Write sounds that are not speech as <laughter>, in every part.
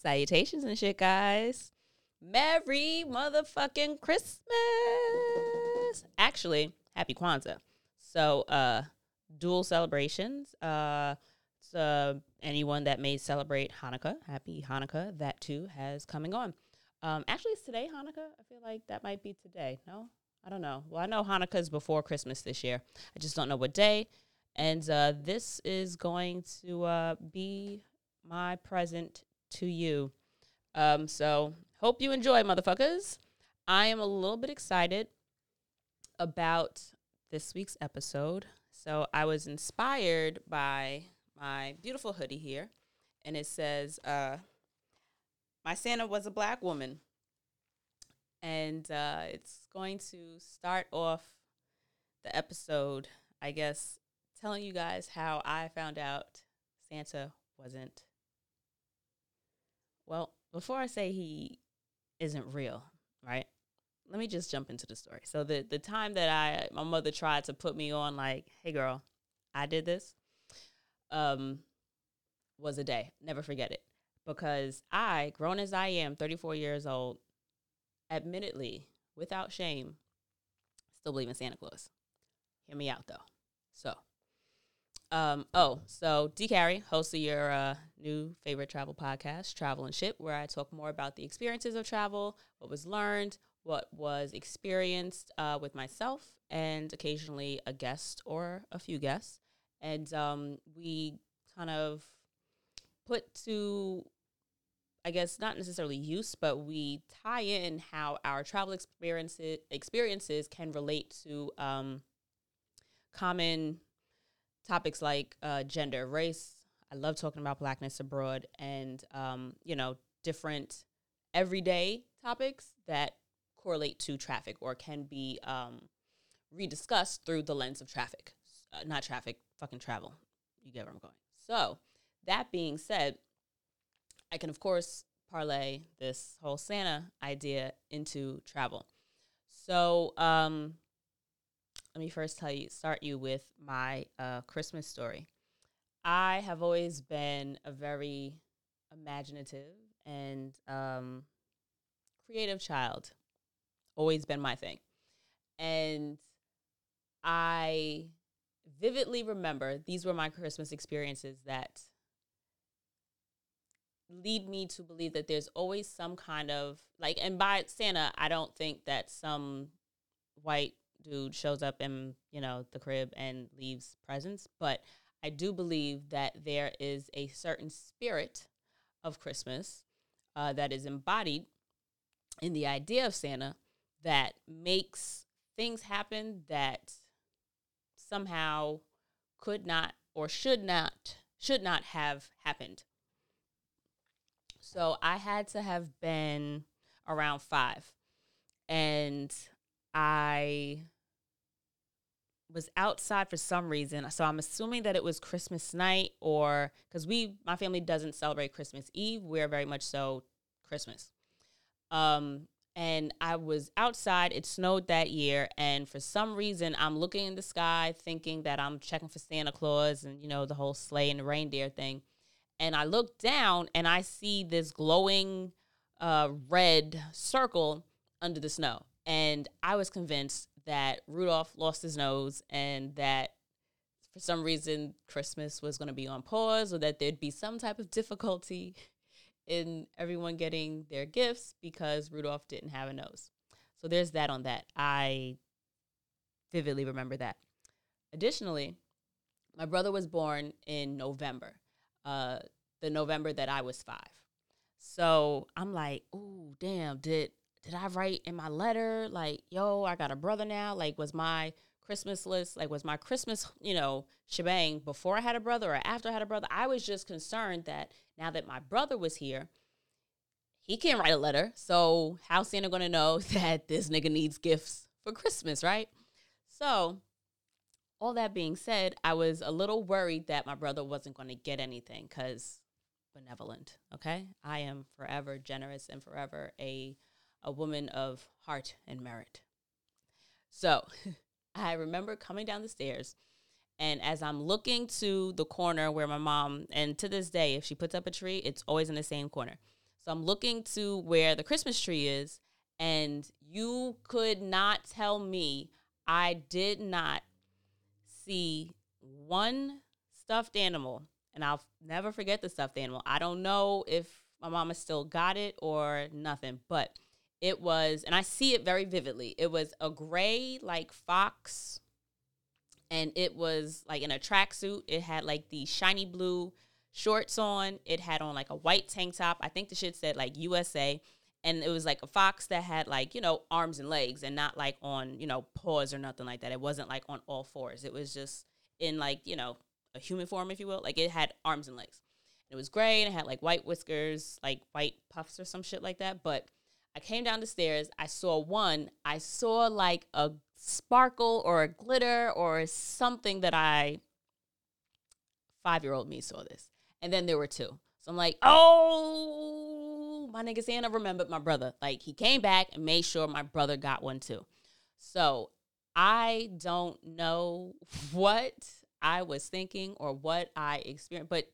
Salutations and shit, guys. Merry motherfucking Christmas. Actually, happy Kwanzaa. So, uh, dual celebrations. Uh, so anyone that may celebrate Hanukkah, happy Hanukkah. That too has coming on. Um, actually, it's today Hanukkah. I feel like that might be today. No, I don't know. Well, I know Hanukkah is before Christmas this year. I just don't know what day. And uh, this is going to uh, be my present to you. Um, so hope you enjoy, motherfuckers. I am a little bit excited about this week's episode. So I was inspired by my beautiful hoodie here, and it says, uh, "My Santa was a black woman," and uh, it's going to start off the episode, I guess, telling you guys how I found out Santa wasn't. Well, before I say he isn't real, right? Let me just jump into the story. So the the time that I my mother tried to put me on like, "Hey girl, I did this." Um was a day. Never forget it. Because I, grown as I am, 34 years old, admittedly, without shame, still believe in Santa Claus. Hear me out though. So, um, oh, so D Carrie, host of your uh, new favorite travel podcast, Travel and Shit, where I talk more about the experiences of travel, what was learned, what was experienced uh, with myself, and occasionally a guest or a few guests. And um, we kind of put to, I guess, not necessarily use, but we tie in how our travel experiences experiences can relate to um, common topics like uh, gender, race. I love talking about blackness abroad, and um, you know, different everyday topics that correlate to traffic or can be um, rediscussed through the lens of traffic, uh, not traffic, fucking travel. You get where I'm going. So that being said, I can, of course, parlay this whole Santa idea into travel. So, um, let me first tell you, start you with my uh, Christmas story. I have always been a very imaginative and um, creative child. Always been my thing. And I vividly remember these were my Christmas experiences that lead me to believe that there's always some kind of like and by Santa I don't think that some white dude shows up in, you know, the crib and leaves presents, but I do believe that there is a certain spirit of Christmas uh, that is embodied in the idea of Santa that makes things happen that somehow could not or should not should not have happened so I had to have been around five. And I was outside for some reason. So I'm assuming that it was Christmas night or because we, my family doesn't celebrate Christmas Eve. We're very much so Christmas. Um, and I was outside. It snowed that year, and for some reason, I'm looking in the sky, thinking that I'm checking for Santa Claus and you know the whole sleigh and the reindeer thing and I look down and I see this glowing uh, red circle under the snow. And I was convinced that Rudolph lost his nose and that for some reason Christmas was going to be on pause or that there'd be some type of difficulty in everyone getting their gifts because Rudolph didn't have a nose. So there's that on that. I vividly remember that. Additionally, my brother was born in November uh, the November that I was five. So I'm like, oh damn, did did I write in my letter like, yo, I got a brother now? Like, was my Christmas list like was my Christmas, you know, shebang before I had a brother or after I had a brother? I was just concerned that now that my brother was here, he can't write a letter. So how's Santa gonna know <laughs> that this nigga needs gifts for Christmas, right? So all that being said, I was a little worried that my brother wasn't going to get anything because benevolent. Okay, I am forever generous and forever a a woman of heart and merit. So, <laughs> I remember coming down the stairs, and as I'm looking to the corner where my mom, and to this day, if she puts up a tree, it's always in the same corner. So I'm looking to where the Christmas tree is, and you could not tell me I did not see one stuffed animal, and I'll never forget the stuffed animal. I don't know if my mama still got it or nothing, but it was, and I see it very vividly. It was a gray, like fox, and it was like in a tracksuit. It had like the shiny blue shorts on. It had on like a white tank top. I think the shit said like USA. And it was like a fox that had like, you know, arms and legs and not like on, you know, paws or nothing like that. It wasn't like on all fours. It was just in like, you know, a human form, if you will. Like it had arms and legs. It was gray and it had like white whiskers, like white puffs or some shit like that. But I came down the stairs. I saw one. I saw like a sparkle or a glitter or something that I, five year old me saw this. And then there were two. So I'm like, oh, my nigga Santa remembered my brother. Like he came back and made sure my brother got one too. So I don't know <laughs> what I was thinking or what I experienced, but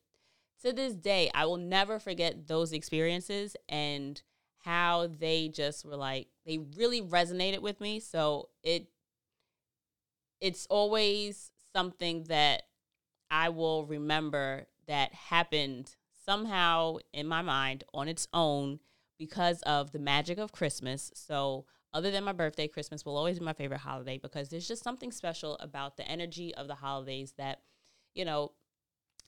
to this day, I will never forget those experiences and how they just were like they really resonated with me. So it it's always something that I will remember that happened somehow in my mind on its own because of the magic of Christmas. So other than my birthday, Christmas will always be my favorite holiday because there's just something special about the energy of the holidays that, you know,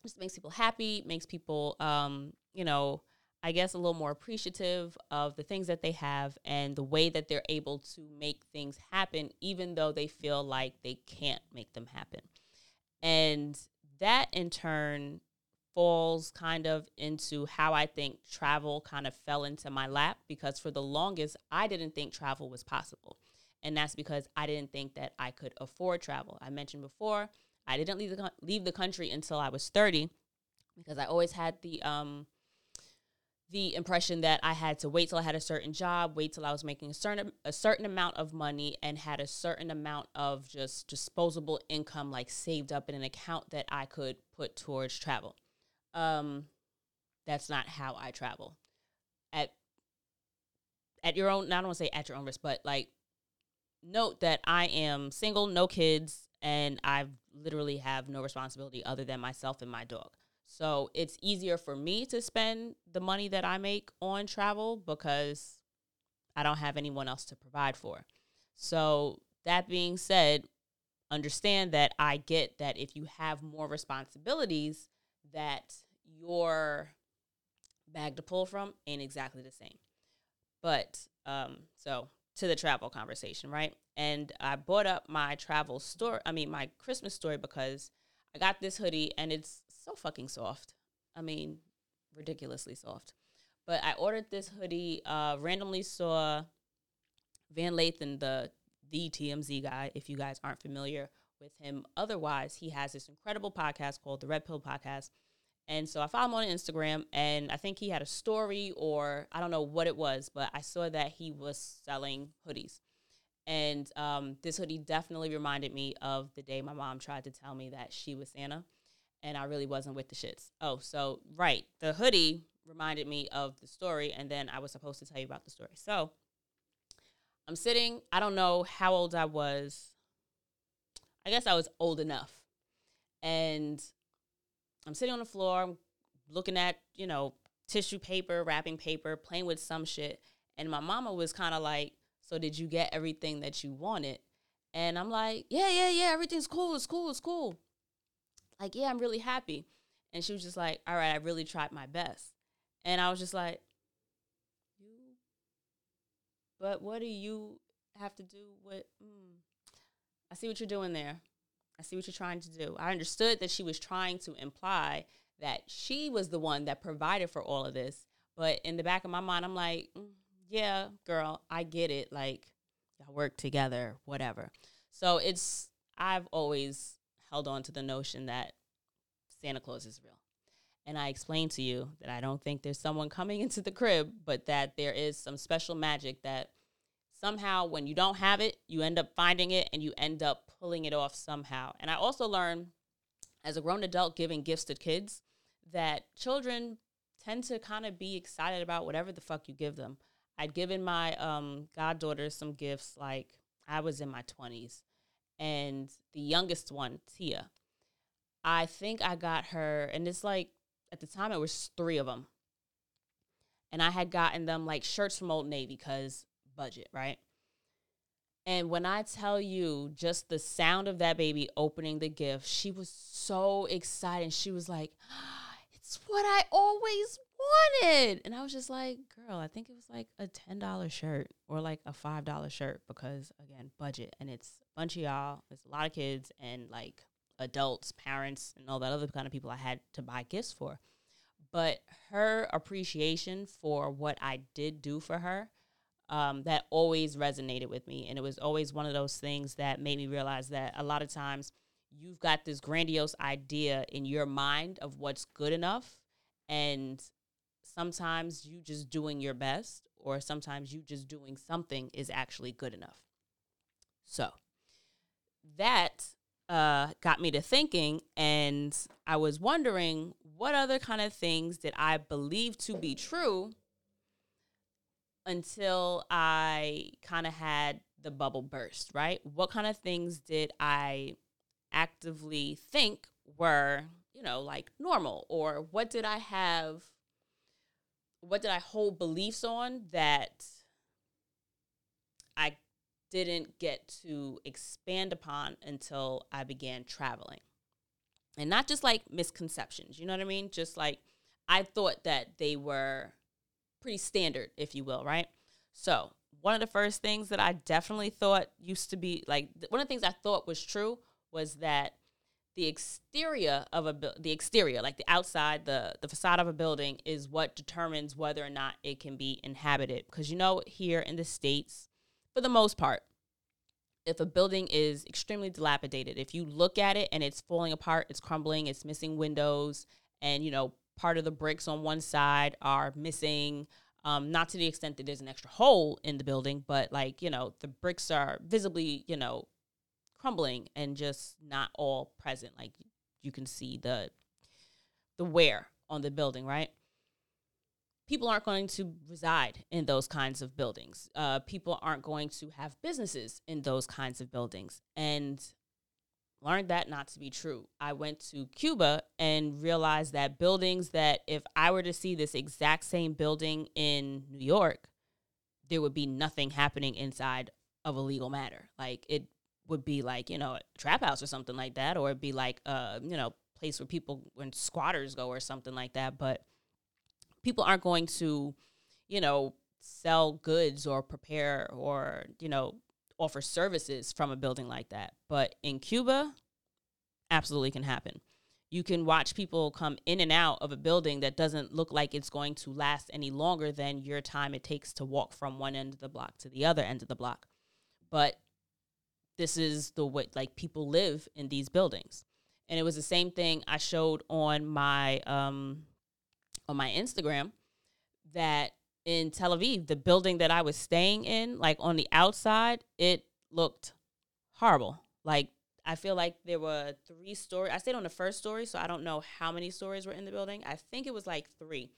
just makes people happy, makes people, um, you know, I guess a little more appreciative of the things that they have and the way that they're able to make things happen, even though they feel like they can't make them happen. And that in turn falls kind of into how I think travel kind of fell into my lap because for the longest, I didn't think travel was possible. And that's because I didn't think that I could afford travel. I mentioned before, I didn't leave the, leave the country until I was 30 because I always had the, um, the impression that I had to wait till I had a certain job, wait till I was making a certain a certain amount of money and had a certain amount of just disposable income like saved up in an account that I could put towards travel. Um that's not how I travel. At at your own, I don't want to say at your own risk, but like note that I am single, no kids, and I literally have no responsibility other than myself and my dog. So it's easier for me to spend the money that I make on travel because I don't have anyone else to provide for. So that being said, understand that I get that if you have more responsibilities, that your bag to pull from ain't exactly the same. But um, so to the travel conversation, right? And I brought up my travel story, I mean, my Christmas story because I got this hoodie and it's so fucking soft. I mean, ridiculously soft. But I ordered this hoodie, uh, randomly saw Van Lathan, the the TMZ guy, if you guys aren't familiar with him. Otherwise, he has this incredible podcast called the Red Pill Podcast. And so I followed him on Instagram, and I think he had a story, or I don't know what it was, but I saw that he was selling hoodies. And um, this hoodie definitely reminded me of the day my mom tried to tell me that she was Santa and I really wasn't with the shits. Oh, so right. The hoodie reminded me of the story, and then I was supposed to tell you about the story. So I'm sitting, I don't know how old I was. I guess I was old enough. And I'm sitting on the floor, I'm looking at, you know, tissue paper, wrapping paper, playing with some shit. And my mama was kind of like, So did you get everything that you wanted? And I'm like, Yeah, yeah, yeah, everything's cool, it's cool, it's cool like, yeah, I'm really happy. And she was just like, all right, I really tried my best. And I was just like, you, but what do you have to do with, mm, I see what you're doing there. I see what you're trying to do. I understood that she was trying to imply that she was the one that provided for all of this. But in the back of my mind, I'm like, mm, yeah, girl, I get it. Like, y'all work together, whatever. So it's, I've always held on to the notion that Santa Claus is real. And I explained to you that I don't think there's someone coming <laughs> into the crib, but that there is some special magic that somehow when you don't have it, you end up finding it and you end up pulling it off somehow. And I also learned as a grown adult giving gifts to kids that children tend to kind of be excited about whatever the fuck you give them. I'd given my um, goddaughter some gifts like I was in my 20s. And the youngest one, Tia, I think I got her, and it's like at the time it was three of them. And I had gotten them like shirts from Old Navy because budget, right? And when I tell you just the sound of that baby opening the gift, she was so excited. She was like, <gasps> It's what I always wanted. And I was just like, Girl, I think it was like a $10 shirt or like a $5 shirt because, again, budget. And it's a bunch of y'all, there's a lot of kids and like adults, parents, and all that other kind of people I had to buy gifts for. But her appreciation for what I did do for her um, that always resonated with me. And it was always one of those things that made me realize that a lot of times you've got this grandiose idea in your mind of what's good enough. And sometimes you just doing your best, or sometimes you just doing something is actually good enough. So that uh, got me to thinking, and I was wondering what other kind of things did I believe to be true until I kind of had the bubble burst, right? What kind of things did I actively think were, you know, like normal? Or what did I have, what did I hold beliefs on that I didn't get to expand upon until I began traveling? And not just like misconceptions, you know what I mean? Just like I thought that they were pretty standard, if you will, right? So, one of the first things that I definitely thought used to be like one of the things I thought was true was that the exterior of a the exterior, like the outside, the the facade of a building is what determines whether or not it can be inhabited. Because you know, here in the states, for the most part, if a building is extremely dilapidated, if you look at it and it's falling apart, it's crumbling, it's missing windows, and you know, part of the bricks on one side are missing. Um, not to the extent that there's an extra hole in the building, but like, you know, the bricks are visibly, you know, crumbling and just not all present. Like you can see the the wear on the building, right? People aren't going to reside in those kinds of buildings. Uh, people aren't going to have businesses in those kinds of buildings. And learned that not to be true. I went to Cuba and realized that buildings that if I were to see this exact same building in New York, there would be nothing happening inside of a legal matter. Like it would be like, you know, a trap house or something like that, or it'd be like uh, you know, place where people when squatters go or something like that. But people aren't going to, you know, sell goods or prepare or, you know, offer services from a building like that. But in Cuba, absolutely can happen. You can watch people come in and out of a building that doesn't look like it's going to last any longer than your time it takes to walk from one end of the block to the other end of the block. But this is the way like people live in these buildings. And it was the same thing I showed on my um on my Instagram that in Tel Aviv, the building that I was staying in, like on the outside, it looked horrible. Like I feel like there were three stories. I stayed on the first story, so I don't know how many stories were in the building. I think it was like three,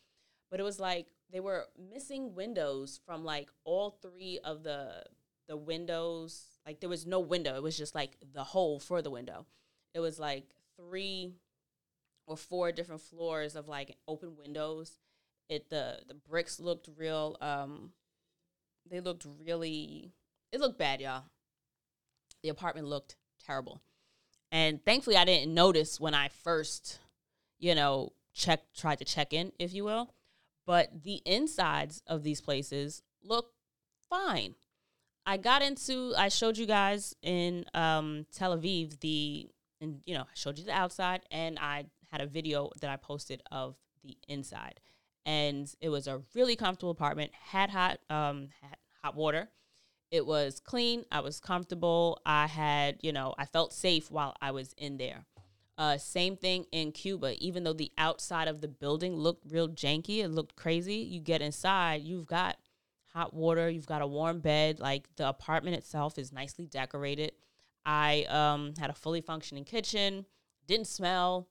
but it was like they were missing windows from like all three of the the windows. Like there was no window. It was just like the hole for the window. It was like three or four different floors of like open windows it the the bricks looked real. Um, they looked really. It looked bad, y'all. The apartment looked terrible, and thankfully, I didn't notice when I first, you know, check tried to check in, if you will. But the insides of these places look fine. I got into. I showed you guys in um, Tel Aviv the, and you know, I showed you the outside, and I had a video that I posted of the inside and it was a really comfortable apartment. Had hot um had hot water. It was clean. I was comfortable. I had, you know, I felt safe while I was in there. Uh, same thing in Cuba. Even though the outside of the building looked real janky, it looked crazy. You get inside, you've got hot water, you've got a warm bed. Like the apartment itself is nicely decorated. I um, had a fully functioning kitchen, didn't smell.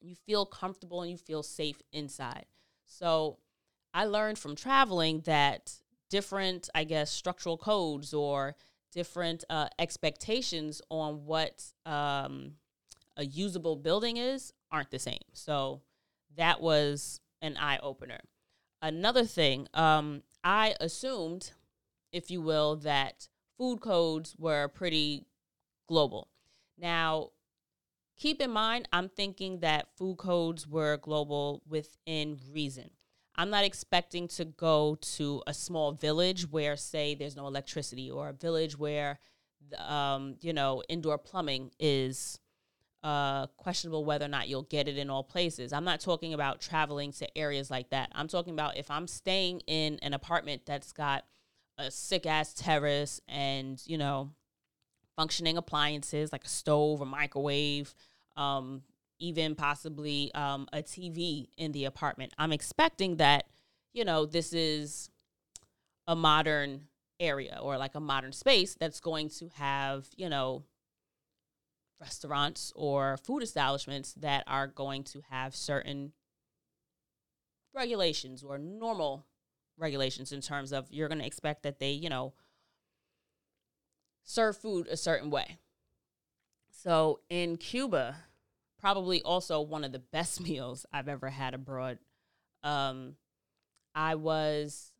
You feel comfortable and you feel safe inside. So I learned from traveling that different, I guess, structural codes or different uh, expectations on what um, a usable building is aren't the same. So that was an eye opener. Another thing, um, I assumed, if you will, that food codes were pretty global. Now, keep in mind, I'm thinking that food codes were global within reason. I'm not expecting to go to a small village where, say, there's no electricity, or a village where, um, you know, indoor plumbing is uh, questionable whether or not you'll get it in all places. I'm not talking about traveling to areas like that. I'm talking about if I'm staying in an apartment that's got a sick ass terrace and, you know, functioning appliances like a stove, a microwave, um, even possibly um, a TV in the apartment. I'm expecting that, you know, this is a modern area or like a modern space that's going to have, you know, restaurants or food establishments that are going to have certain regulations or normal regulations in terms of you're going to expect that they, you know, serve food a certain way. So in Cuba, probably also one of the best <laughs> meals I've ever had abroad. Um, I was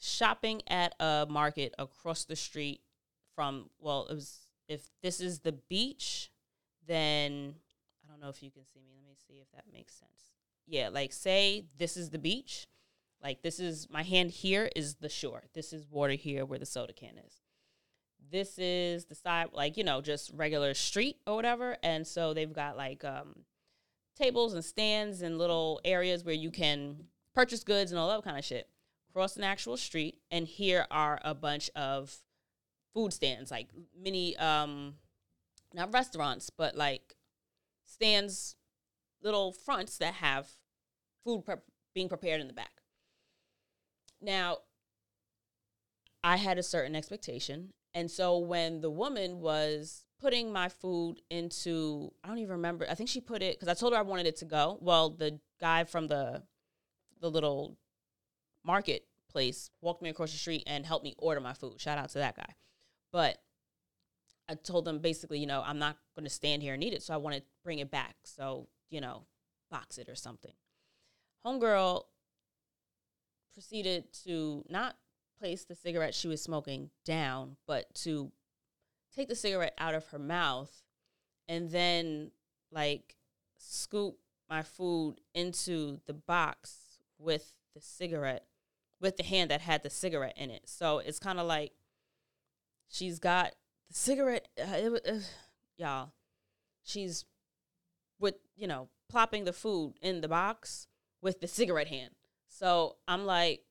shopping at a market across the street from, well, it was, if this is the beach, then I don't know if you can see me. Let me see if that makes sense. Yeah, like say this is the beach. Like this is my hand here is the shore. This is water here where the soda can is this is the side like you know just regular street or whatever and so they've got like um tables and stands and little areas where you can purchase goods and all that kind of shit across an actual street and here are a bunch of food stands like mini um not restaurants but like stands little fronts that have food pre- being prepared in the back now I had a certain expectation and so when the woman was putting my food into, I don't even remember. I think she put it because I told her I wanted it to go. Well, the guy from the the little market place walked me across the street and helped me order my food. Shout out to that guy. But I told them basically, you know, I'm not going to stand here and eat it, so I want to bring it back. So you know, box it or something. Homegirl proceeded to not place the cigarette she was smoking down, but to take the cigarette out of her mouth and then like scoop my food into the box with the cigarette with the hand that had the cigarette in it. So it's kind of like she's got the cigarette uh, it, uh, y'all she's with you know plopping the food in the box with the cigarette hand. So I'm like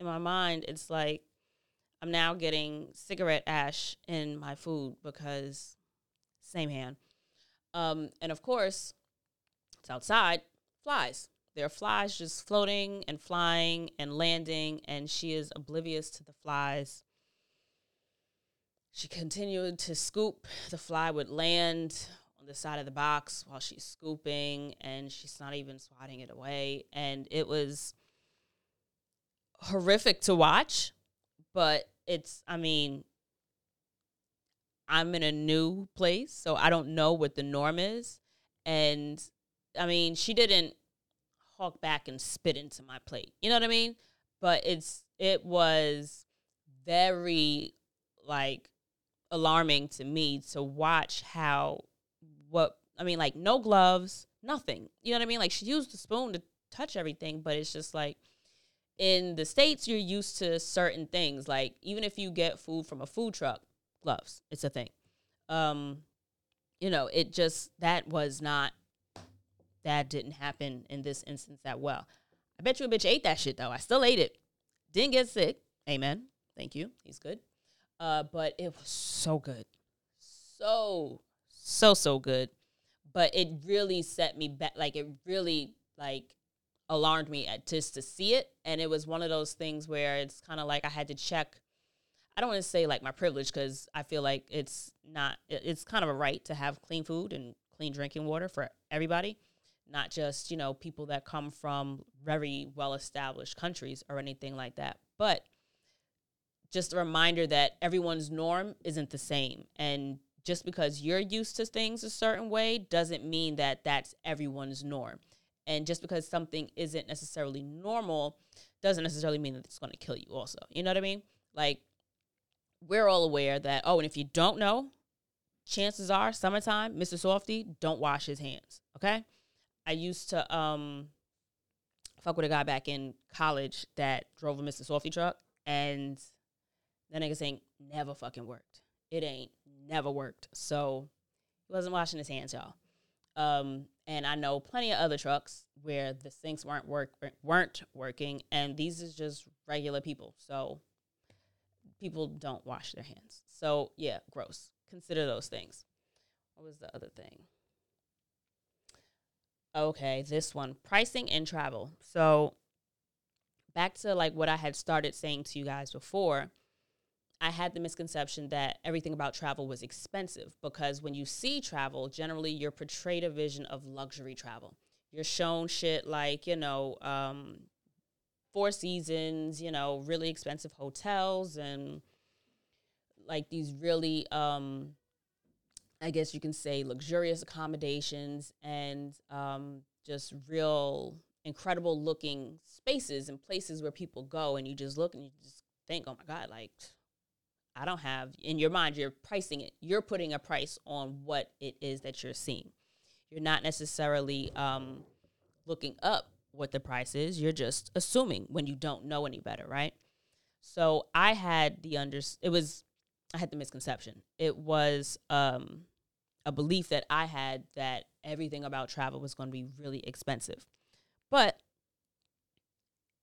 in my mind, it's like I'm now getting cigarette ash in my food because same hand. Um, and of course, it's outside, flies. There are flies just floating and flying and landing, and she is oblivious to the flies. She continued to scoop. The fly would land on the side of the box while she's scooping, and she's not even swatting it away. And it was horrific to watch, but it's, I mean, I'm in a new place, so I don't know what the norm is. And I mean, she didn't hawk back and spit into my plate. You know what I mean? But it's it was very like alarming to me to watch how what I mean, like no gloves, nothing. You know what I mean? Like she used the spoon to touch everything, but it's just like in the states you're used to certain things. Like even if you get food from a food truck gloves it's a thing. Um you know it just that was not that didn't happen in this instance that well. I bet you a bitch ate that shit though. I still ate it. Didn't get sick. Amen. Thank you. He's good uh but it was so good so so so good but it really set me back like it really like alarmed me at, just to see it. And it was one of those things where it's kind of like I had to check. I don't want to say like my privilege because I feel like it's not, it's kind of a right to have clean food and clean drinking water for everybody, not just, you know, people that come from very well established countries or anything like that. But just a reminder that everyone's norm isn't the same. And just because you're used to things a certain way doesn't mean that that's everyone's norm. And just because something isn't necessarily normal doesn't necessarily mean that it's going to kill you, also. You know what I mean? Like, we're all aware that, oh, and if you don't know, chances are summertime, Mr. Softee, don't wash his hands. Okay. I used to um fuck with a guy back in college that drove a Mr. Softee truck and that nigga saying never fucking worked. It ain't never worked. So he wasn't washing his hands, y'all. Um, and I know plenty of other trucks where the sinks weren't work weren't working, and these is just regular people. So people don't wash their hands. So yeah, gross. Consider those things. What was the other thing? Okay, this one pricing and travel. So back to like what I had started saying to you guys before. I had the misconception that everything about travel was expensive because when you see travel, generally you're portrayed a vision of luxury travel. You're shown shit like, you know, um, Four Seasons, you know, really expensive hotels and like these really, um, I guess you can say, luxurious accommodations and um, just real incredible looking spaces and places where people go and you just look and you just think, oh my God, like I don't have in your mind, you're pricing it. You're putting a price on what it is that you're seeing. You're not necessarily um, looking up what the price is. You're just assuming when you don't know any better, right? So I had the under. It was I had the misconception. It was um, a belief that I had that everything about travel was going to be really expensive, but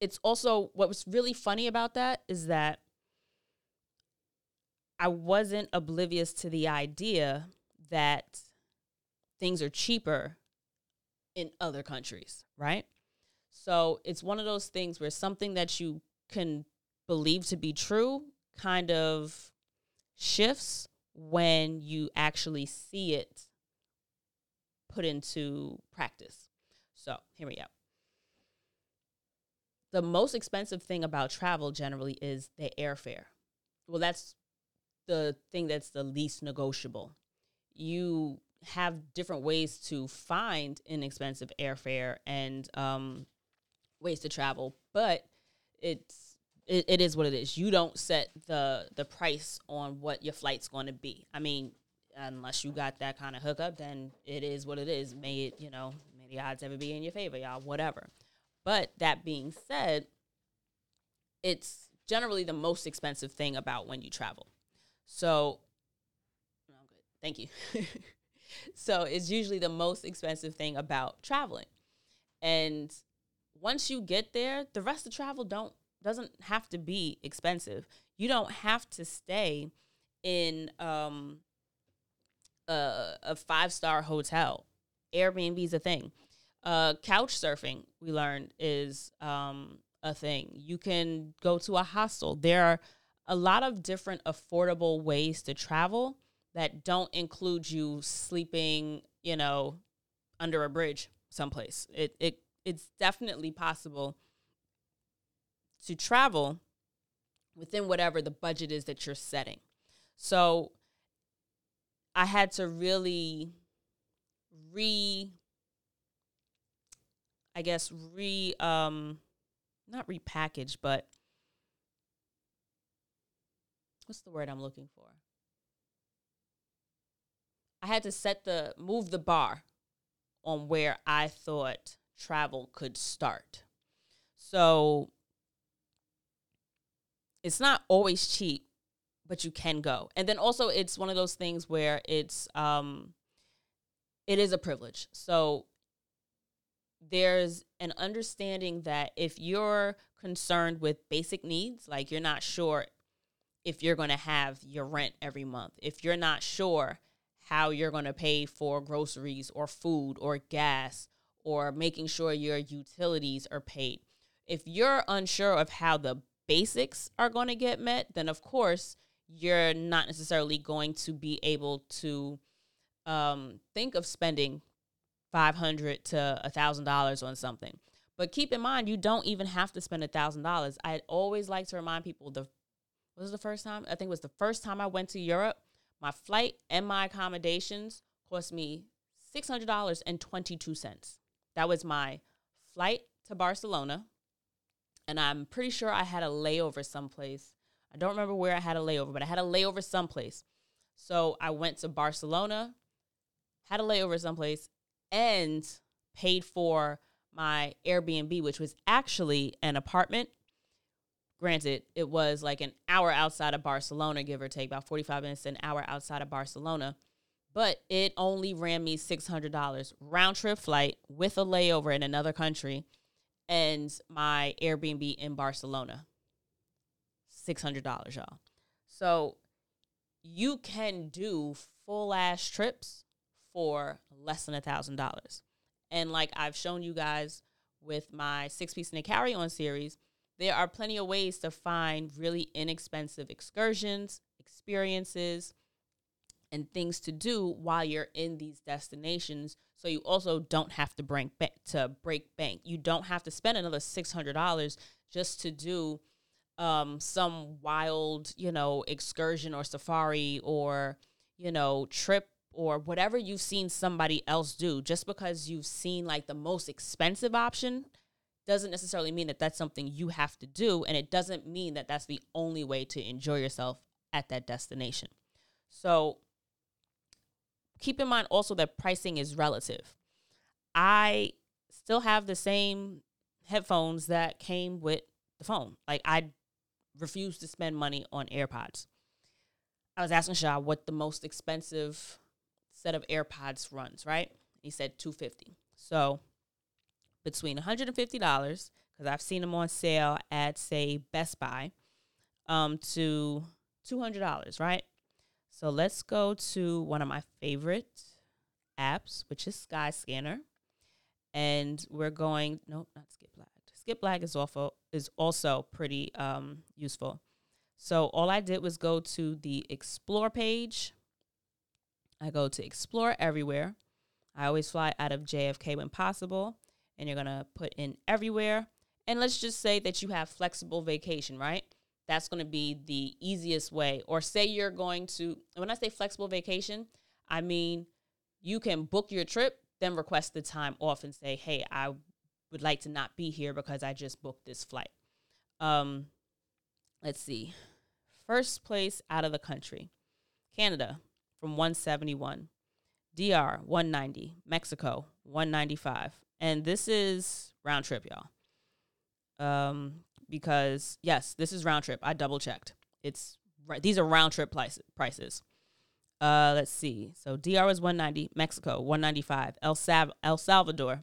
it's also what was really funny about that is that I wasn't oblivious to the idea that things are cheaper in other countries, right? So it's one of those things where something that you can believe to be true kind of shifts when you actually see it put into practice. So here we go. The most expensive thing about travel generally is the airfare. Well, that's the thing that's the least negotiable. You have different ways to find inexpensive airfare and um, ways to travel, but it's it, it is what it is. You don't set the the price on what your flight's going to be. I mean, unless you got that kind of hookup, then it is what it is. May it you know may the odds ever be in your favor, y'all. Whatever. But that being said, it's generally the most expensive thing about when you travel. So, no, I'm good. Thank you. <laughs> so, it's usually the most expensive thing about traveling. And once you get there, the rest of travel don't doesn't have to be expensive. You don't have to stay in um, a, a five star hotel. Airbnb is a thing. Uh, couch surfing, we learned, is um, a thing. You can go to a hostel. There are a lot of different affordable ways to travel that don't include you sleeping, you know, under a bridge someplace. It it it's definitely possible to travel within whatever the budget is that you're setting. So I had to really re I guess re um not repackage, but what's the word I'm looking for? I had to set the move the bar on where I thought travel could start. So it's not always cheap, but you can go. And then also it's one of those things where it's um it is a privilege. So there's an understanding that if you're concerned with basic needs, like you're not sure if you're going to have your rent every month, if you're not sure how you're going to pay for groceries or food or gas or making sure your utilities are paid. If you're unsure of how the basics are going to get met, then of course you're not necessarily going to be able to um, think of spending 500 to a $1,000 on something. But keep in mind, you don't even have to spend a $1,000. I always like to remind people the was the first time? I think it was the first time I went to Europe. My flight and my accommodations cost me $600.22. That was my flight to Barcelona. And I'm pretty sure I had a layover someplace. I don't remember where I had a layover, but I had a layover someplace. So I went to Barcelona, had a layover someplace, and paid for my Airbnb, which was actually an apartment. Granted, it was like an hour outside of Barcelona, give or take, about 45 minutes, an hour outside of Barcelona. But it only ran me $600 round trip flight with a layover in another country and my Airbnb in Barcelona. $600, y'all. So you can do full ass trips for less than a thousand dollars. And like I've shown you guys with my six piece a carry on series, there are plenty of ways to find really inexpensive excursions, experiences, and things to do while you're in these destinations. So you also don't have to break ba- to break bank. You don't have to spend another six hundred dollars just to do um, some wild, you know, excursion or safari or you know trip or whatever you've seen somebody else do. Just because you've seen like the most expensive option doesn't necessarily mean that that's something you have to do, and it doesn't mean that that's the only way to enjoy yourself at that destination. So keep in mind also that pricing is relative. I still have the same headphones that came with the phone. Like I refuse to spend money on AirPods. I was asking Shah what the most expensive set of AirPods runs, right? He said 250. So between $150 because I've seen them on sale at say Best Buy um to $200, right? So let's go to one of my favorite apps, which is Skyscanner. And we're going, nope, not Skip Lag. Skip Lag is also, is also pretty um, useful. So all I did was go to the Explore page. I go to Explore Everywhere. I always fly out of JFK when possible. And you're going to put in Everywhere. And let's just say that you have flexible vacation, right? that's going to be the easiest way. Or say you're going to, when I say flexible vacation, I mean you can book your trip, then request the time off and say, hey, I would like to not be here because I just booked this flight. Um, let's see. First place out of the country Canada from 171, DR 190, Mexico 195. And this is round trip, y'all. Um, because yes, this is round trip. I double checked. It's right. These are round trip prices. Uh, let's see. So DR was 190, Mexico 195, El, Sav- El Salvador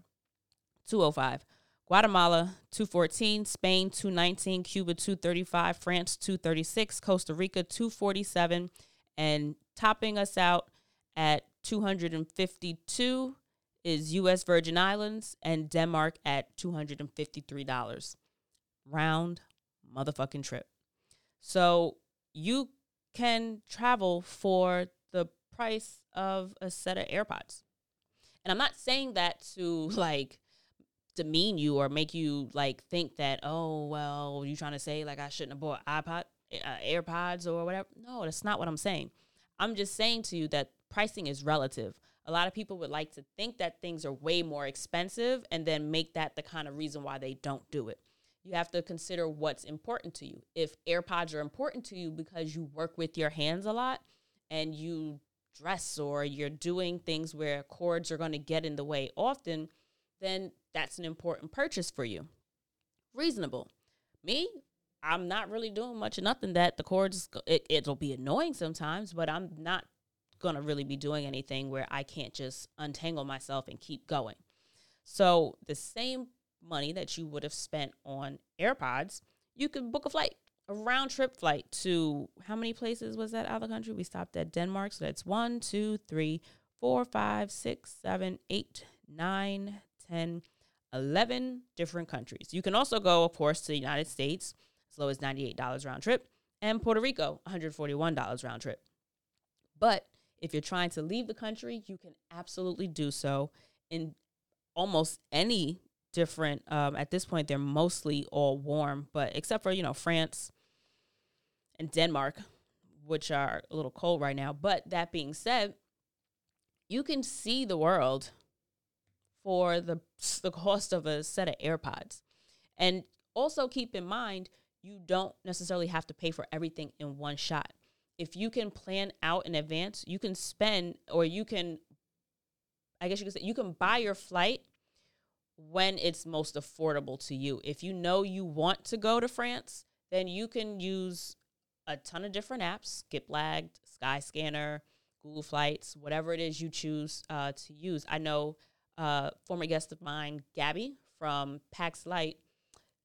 205, Guatemala 214, Spain 219, Cuba 235, France 236, Costa Rica 247, and topping us out at 252 is U.S. Virgin Islands and Denmark at $253 round motherfucking trip. So you can travel for the price of a set of AirPods. And I'm not saying that to <laughs> like demean you or make you like think that, oh, well, you trying to say like I shouldn't have bought iPod, uh, AirPods or whatever. No, that's not what I'm saying. I'm just saying to you that pricing is relative. A lot of people would like to think that things are way more expensive and then make that the kind of reason why they don't do it you have to consider what's important to you. If AirPods are important to you because you work with your hands a lot and you dress or you're doing things where cords are going to get in the way often, then that's an important purchase for you. Reasonable. Me, I'm not really doing much of nothing that the cords it, it'll be annoying sometimes, but I'm not going to really be doing anything where I can't just untangle myself and keep going. So the same money that you would have spent on AirPods, you could book a flight, a round trip flight to how many places was that out of the country? We stopped at Denmark. So that's one, two, three, four, five, six, seven, eight, nine, ten, eleven different countries. You can also go, of course, to the United States, as low as $98 round trip, and Puerto Rico, $141 round trip. But if you're trying to leave the country, you can absolutely do so in almost any different um, at this point they're mostly all warm but except for you know france and denmark which are a little cold right now. But that being said you can see the world for the the cost of a set of airpods. And also keep in mind you don't necessarily have to pay for everything in one shot if you can plan out in advance you can spend or you can I guess you could say you can buy your flight when it's most affordable to you. If you know you want to go to France, then you can use a ton of different apps, Skiplagged, Skyscanner, Google Flights, whatever it is you choose uh, to use. I know uh, former guest of mine, Gabby from Paxflight,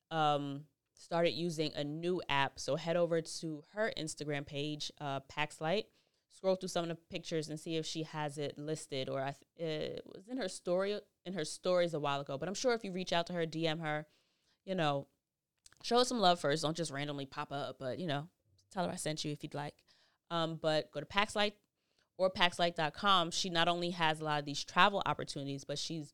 um, started using a new app. So head over to her Instagram page, uh, Paxflight scroll through some of the pictures and see if she has it listed or I th- it was in her story in her stories a while ago. But I'm sure if you reach out to her, DM her, you know, show some love first. Don't just randomly pop up, but you know, tell her I sent you if you'd like. Um, but go to Paxflight or Paxflight.com. She not only has a lot of these travel opportunities, but she's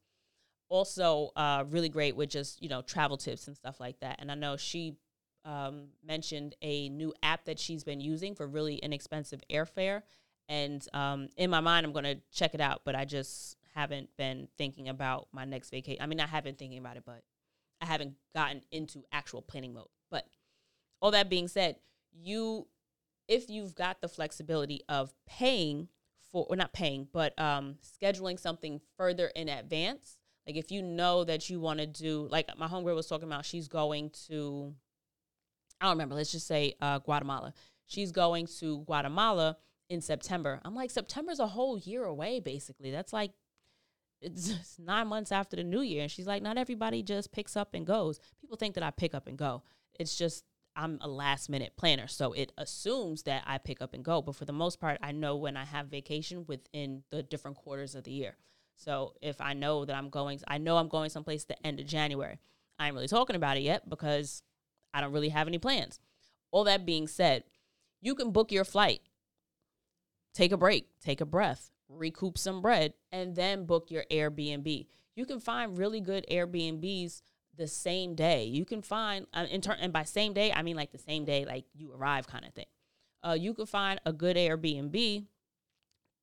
also uh, really great with just you know travel tips and stuff like that. And I know she um, mentioned a new app that she's been using for really inexpensive airfare. And um, in my mind, I'm going to check it out, but I just haven't been thinking about my next vacation. I mean, I have been thinking about it, but I haven't gotten into actual planning mode. But all that being said, you, if you've got the flexibility of paying for, or not paying, but um, scheduling something further in advance, like if you know that you want to do, like my homegirl was talking about, she's going to I don't remember. Let's just say uh, Guatemala. She's going to Guatemala in September. I'm like, September's a whole year away, basically. That's like it's, <laughs> nine months after the new year. And she's like, not everybody just picks up and goes. People think that I pick up and go. It's just I'm a last minute planner. So it assumes that I pick up and go. But for the most part, I know when I have vacation within the different quarters of the year. So if I know that I'm going, I know I'm going someplace the end of January. I ain't really talking about it yet because I don't really have any plans. All that being said, you can book your flight, take a break, take a breath, recoup some bread, and then book your Airbnb. You can find really good Airbnbs the same day. You can find, uh, in turn, and by same day, I mean like the same day, like you arrive kind of thing. Uh, you can find a good Airbnb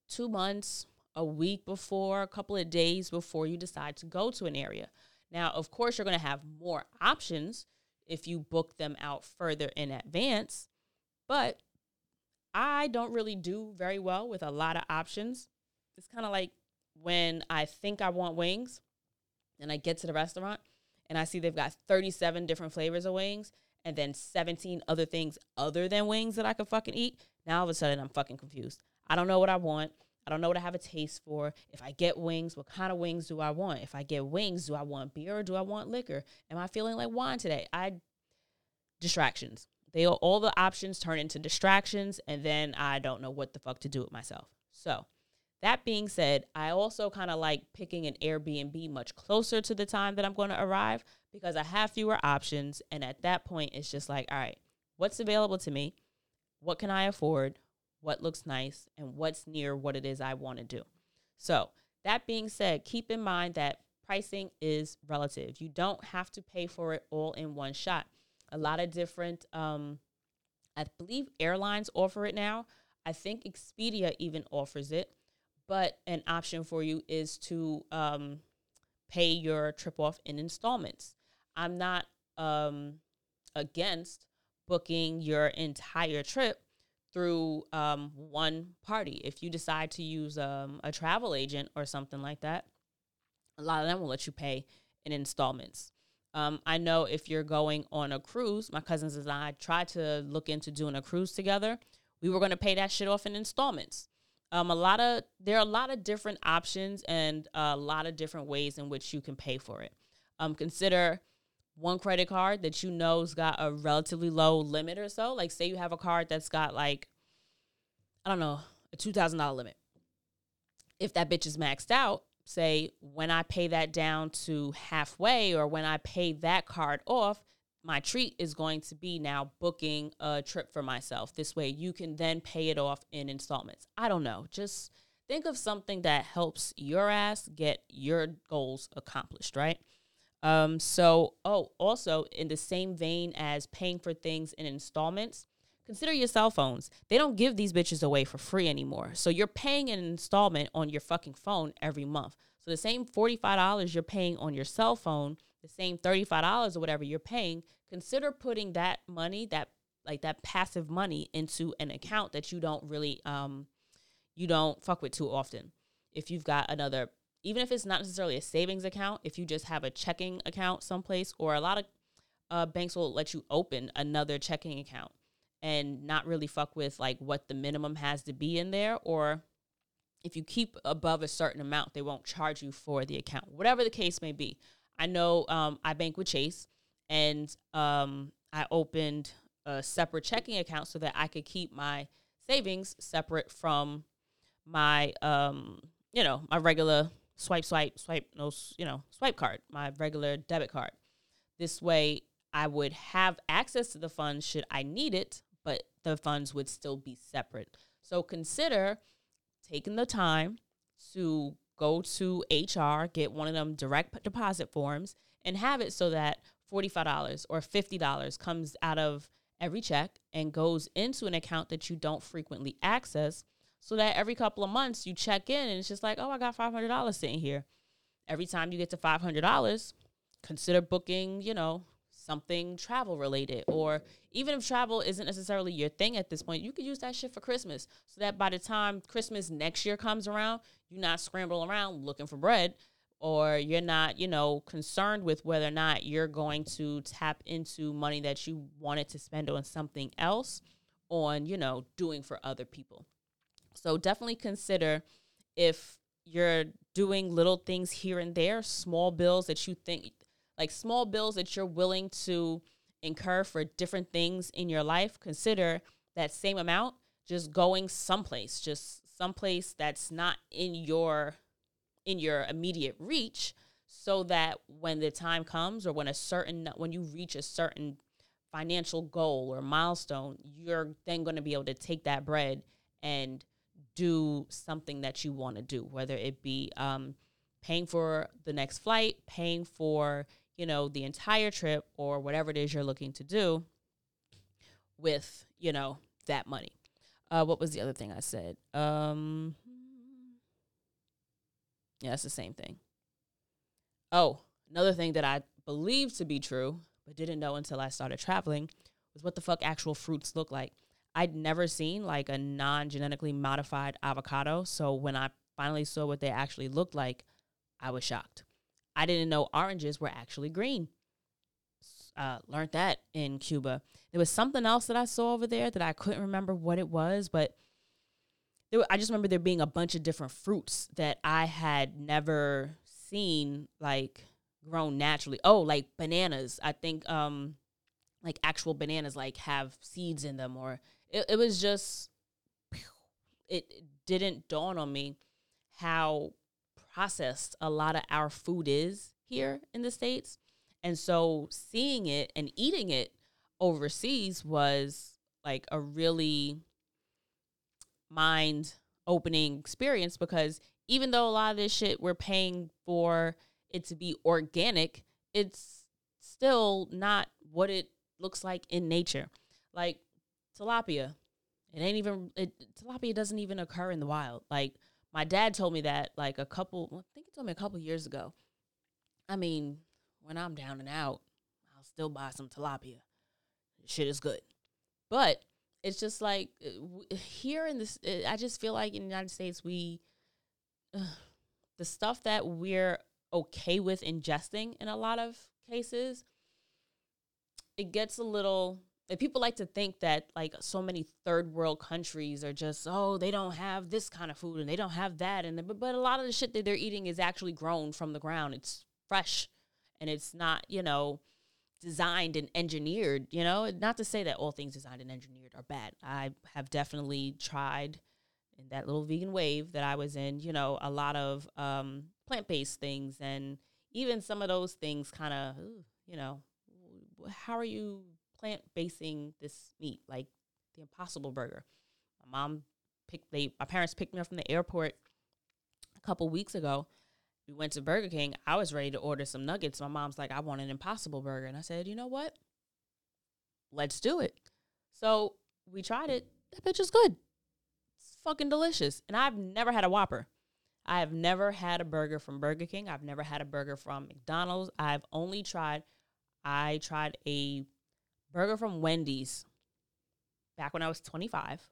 two months, a week before, a couple of days before you decide to go to an area. Now, of course, you're going to have more options if you book them out further in advance. But I don't really do very well with a lot of options. It's kind of like when I think I want wings and I get to the restaurant and I see they've got 37 different flavors of wings and then 17 other things other than wings that I could fucking eat. Now all of a sudden I'm fucking confused. I don't know what I want. I don't know what I have a taste for. If I get wings, what kind of wings do I want? If I get wings, do I want beer or do I want liquor? Am I feeling like wine today? I distractions. They all the options turn into distractions and then I don't know what the fuck to do with myself. So, that being said, I also kind of like picking an Airbnb much closer to the time that I'm going to arrive because I have fewer options and at that point it's just like, all right, what's available to me? What can I afford? What looks nice, and what's near what it is I want to do. So, that being said, keep in mind that pricing is relative. You don't have to pay for it all in one shot. A lot of different, um, I believe airlines offer it now. I think Expedia even offers it. But an option for you is to um, pay your trip off in installments. I'm not um, against booking your entire trip through um, one party. If you decide to use um, a travel agent or something like that, a lot of them will let you pay in installments. Um, I know if you're going on a cruise, my cousins and I tried to look into doing a cruise together. We were going to pay that shit off in installments. Um, a lot of there are a lot of different options and a lot of different ways in which you can pay for it. Um, consider one credit card that you know's got a relatively low limit or so. Like say you have a card that's got like I don't know, a $2,000 limit. If that bitch is maxed out, say when I pay that down to halfway or when I pay that card off, my treat is going to be now booking a trip for myself. This way you can then pay it off in installments. I don't know. Just think of something that helps your ass get your goals accomplished, right? Um, so, oh, also in the same vein as paying for things in installments, consider your cell phones. They don't give these bitches away for free anymore. So you're paying an installment on your fucking phone every month. So the same $45 you're paying on your cell phone, the same $35 or whatever you're paying, consider putting that money, that like that passive money into an account that you don't really um you don't fuck with too often. If you've got another even if it's not necessarily a savings account, if you just have a checking account someplace or a lot of uh, banks will let you open another checking account and not really fuck with like what the minimum has to be in there or if you keep above a certain amount they won't charge you for the account whatever the case may be. I know um, i bank with chase and um, i opened a separate checking account so that i could keep my savings separate from my um, you know my regular swipe swipe swipe no you know swipe card my regular debit card this way i would have access to the funds should i need it but the funds would still be separate. So consider taking the time to go to HR, get one of them direct deposit forms, and have it so that $45 or $50 comes out of every check and goes into an account that you don't frequently access so that every couple of months you check in and it's just like, oh, I got $500 sitting here. Every time you get to $500, consider booking, you know, something travel related or even if travel isn't necessarily your thing at this point you could use that shit for christmas so that by the time christmas next year comes around you're not scrambling around looking for bread or you're not you know concerned with whether or not you're going to tap into money that you wanted to spend on something else on you know doing for other people so definitely consider if you're doing little things here and there small bills that you think like small bills that you're willing to incur for different things in your life, consider that same amount just going someplace, just someplace that's not in your in your immediate reach so that when the time comes or when a certain when you reach a certain financial goal or milestone, you're then going to be able to take that bread and do something that you want to do, whether it be um, paying for the next flight, paying for you know, the entire trip or whatever it is you're looking to do with, you know, that money. Uh, what was the other thing I said? Um, yeah, it's the same thing. Oh, another thing that I believed to be true, but didn't know until I started traveling, was what the fuck actual fruits look like. I'd never seen like a non genetically modified avocado. So when I finally saw what they actually looked like, I was shocked. I didn't know oranges were actually green. Uh, learned that in Cuba. There was something else that I saw over there that I couldn't remember what it was, but there, I just remember there being a bunch of different fruits that I had never seen like grown naturally. Oh, like bananas. I think um like actual bananas like have seeds in them or it, it was just it didn't dawn on me how processed a lot of our food is here in the States. And so seeing it and eating it overseas was like a really mind opening experience because even though a lot of this shit we're paying for it to be organic, it's still not what it looks like in nature. Like tilapia, it ain't even it, tilapia doesn't even occur in the wild. Like my dad told me that like a couple, I think he told me a couple years ago. I mean, when I'm down and out, I'll still buy some tilapia. Shit is good. But it's just like uh, here in this, uh, I just feel like in the United States, we, the stuff that we're okay with ingesting in a lot of cases, it gets a little people like to think that like so many third world countries are just oh they don't have this kind of food and they don't have that and but, but a lot of the shit that they're eating is actually grown from the ground. It's fresh and it's not you know designed and engineered you know? Not to say that all things designed and engineered are bad. I have definitely tried in that little vegan wave that i was in you know a lot of um, plant-based things and even some of those things kind of you know how are you plant basing this meat, like the Impossible Burger. My mom picked they my parents picked me up from the airport a couple weeks ago, we went to Burger King. I was ready to order some nuggets. My mom's like, I want an impossible burger. And I said, you know what? Let's do it. So we tried it. That bitch is good. It's fucking delicious. And I've never had a Whopper. I have never had a burger from Burger King. I've never had a burger from McDonald's. I've only tried, I tried a burger from Wendy's back when I was 25.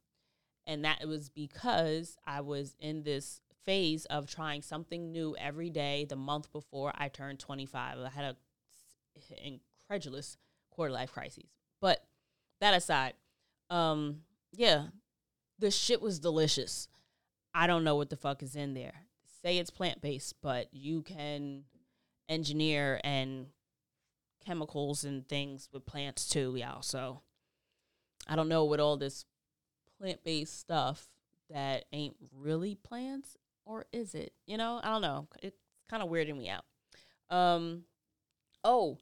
And that was because I was in this phase of trying something new every day the month before I turned 25. I had a incredulous quarter life crisis. But that aside, um, yeah, the shit was delicious. I don't know what the fuck is in there. Say it's plant based, but you can engineer and chemicals and things with plants too, y'all. So I don't know what all this plant based stuff that ain't really plants or is it? You know, I don't know. It's kind of weirding me out. Um, oh,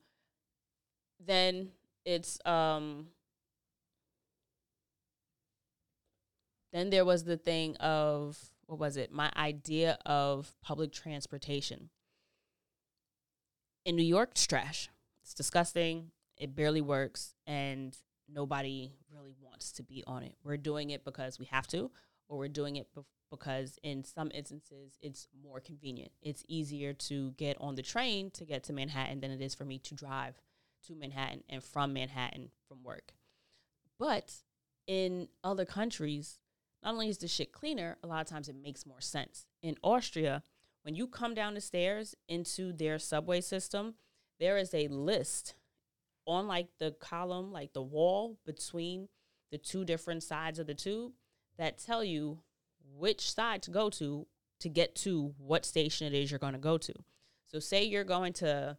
then it's um. Then there was the thing of what was it? My idea of public transportation. In New York, trash. It's disgusting. It barely works, and nobody really wants to be on it. We're doing it because we have to, or we're doing it bef- because in some instances it's more convenient. It's easier to get on the train to get to Manhattan than it is for me to drive to Manhattan and from Manhattan from work. But in other countries, not only is the shit cleaner, a lot of times it makes more sense. In Austria, when you come down the stairs into their subway system, there is a list on like the column, like the wall between the two different sides of the tube that tell you which side to go to to get to what station it is you're going to go to. So, say you're going to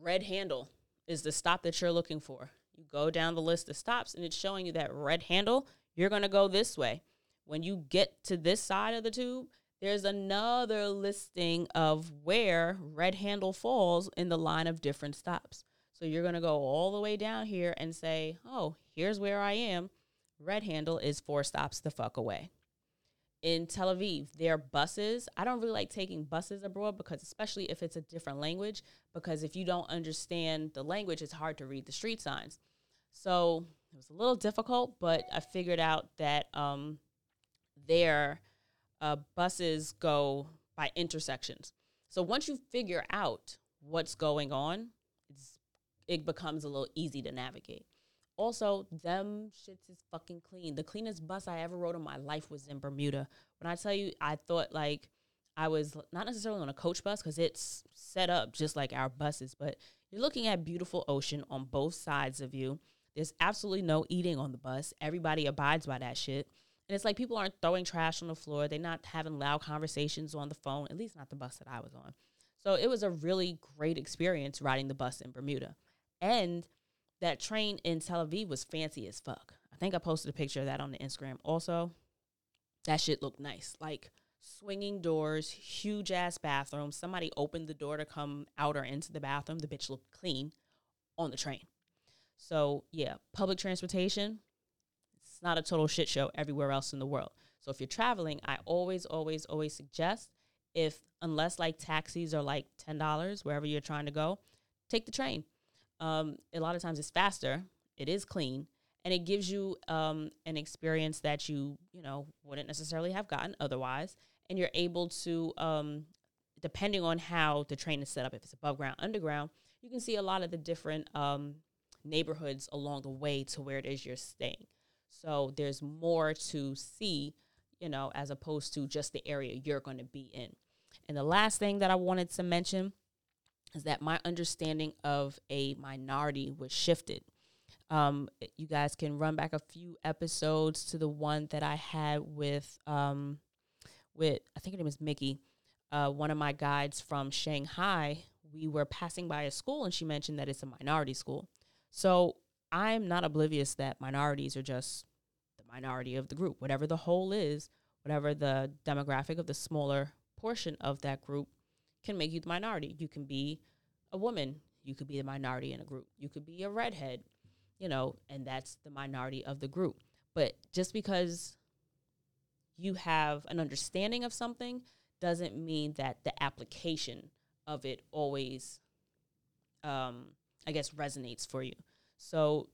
Red Handle is the stop that you're looking for. You go down the list of stops and it's showing you that Red Handle, you're going to go this way. When you get to this side of the tube, there's another listing of where Red Handle falls in the line of different stops. So you're going to go all the way down here and say, oh, here's where I am. Red handle is four stops the fuck away. In Tel Aviv, there are buses, I don't really like taking buses abroad because, especially if it's a different language, because if you don't understand the language, it's hard to read the street signs. So it was a little difficult, but I figured out that um, their uh, buses go by intersections. So once you figure out what's going on, it's, it becomes a little easy to navigate. Also, them shits is fucking clean. The cleanest bus I ever rode in my life was in Bermuda. When I tell you, I thought like I was not necessarily on a coach bus because it's set up just like our buses, but you're looking at beautiful ocean on both sides of you. There's absolutely no eating on the bus. Everybody abides by that shit. And it's like people aren't throwing trash on the floor. They're not having loud conversations on the phone, at least not the bus that I was on. So it was a really great experience riding the bus in Bermuda. And that train in Tel Aviv was fancy as fuck. I think I posted a picture of that on the Instagram. Also, that shit looked nice. Like swinging doors, huge ass bathroom. Somebody opened the door to come out or into the bathroom. The bitch looked clean on the train. So, yeah, public transportation, it's not a total shit show everywhere else in the world. So, if you're traveling, I always, always, always suggest if, unless like taxis are like $10 wherever you're trying to go, take the train um, a lot of times it's faster, it is clean, and it gives you um, an experience that you you know wouldn't necessarily have gotten otherwise, and you're able to um, depending on how the train is set up, if it's above ground, underground, you can see a lot of the different um, neighborhoods along the way to where it is you're staying. So there's more to see, you know, as opposed to just the area you're going to be in. And the last thing that I wanted to mention is that my understanding of a minority was shifted. Um, you guys can run back a few episodes to the one that I had with um, with I think her name is Mickey, uh, one of my guides from Shanghai. We were passing by a school and she mentioned that it's a minority school. So I'm not oblivious that minorities are just the minority of the group. Whatever the whole is, whatever the demographic of the smaller portion of that group, can make you the minority. You can be a woman, you could be the minority in a group. You could be a redhead, you know, and that's the minority of the group. But just because you have an understanding of something doesn't mean that the application of it always um i guess resonates for you so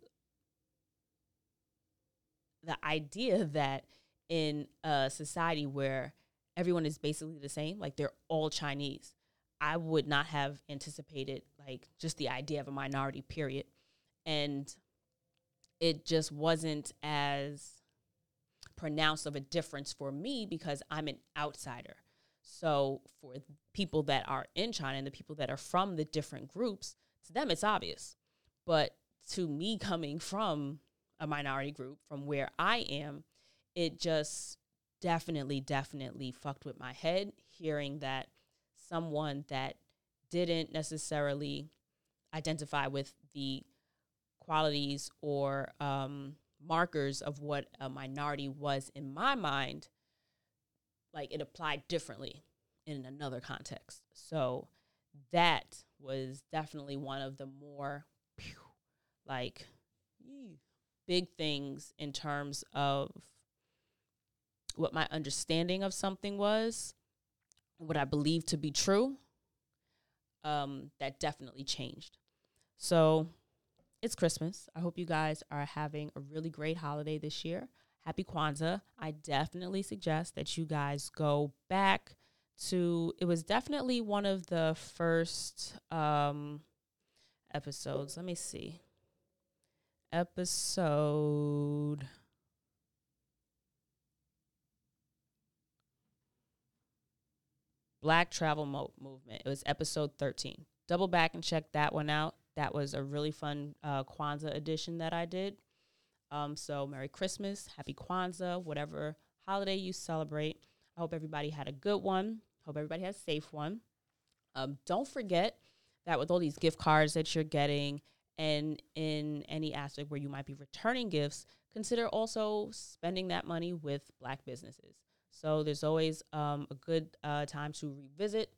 the idea that in a society where everyone is basically the same like they're all chinese i would not have anticipated like just the idea of a minority period and it just wasn't as pronounced of a difference for me because I'm an outsider. So for people that are in China and the people that are from the different groups, to them it's obvious. But to me coming from a minority group from where I am, it just definitely definitely fucked with my head hearing that someone that didn't necessarily identify with the qualities or um, markers of what a minority was in my mind, like it applied differently in another context. So that was definitely one of the more like big things in terms of what my understanding of something was, what I believed to be true. Um, that definitely changed. So it's Christmas. I hope you guys are having a really great holiday this year. Happy Kwanzaa. I definitely suggest that you guys go back to it was definitely one of the first um episodes. Let me see. Episode Black Travel Mo- Movement. It was episode 13. Double back and check that one out that was a really fun uh, Kwanzaa edition that I did. Um, so Merry Christmas, Happy Kwanzaa, whatever holiday you celebrate. I hope everybody had a good one. Hope everybody has a safe one. Um, don't forget that with all these gift cards that you're getting and in any aspect where you might be returning gifts, consider also spending that money with black businesses. So there's always um, a good uh, time to revisit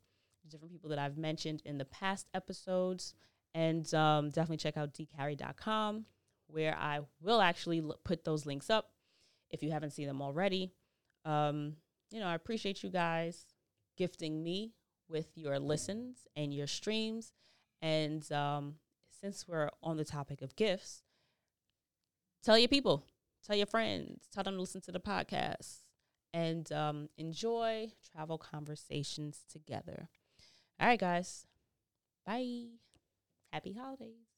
different people that I've mentioned in the past episodes and um, definitely check out dcarrie.com where I will actually l- put those links up if you haven't seen them already. Um, you know, I appreciate you guys gifting me with your listens and your streams. And um, since we're on the topic of gifts, tell your people, tell your friends, tell them to listen to the podcast and um, enjoy travel conversations together. All right, guys. Bye. Happy holidays.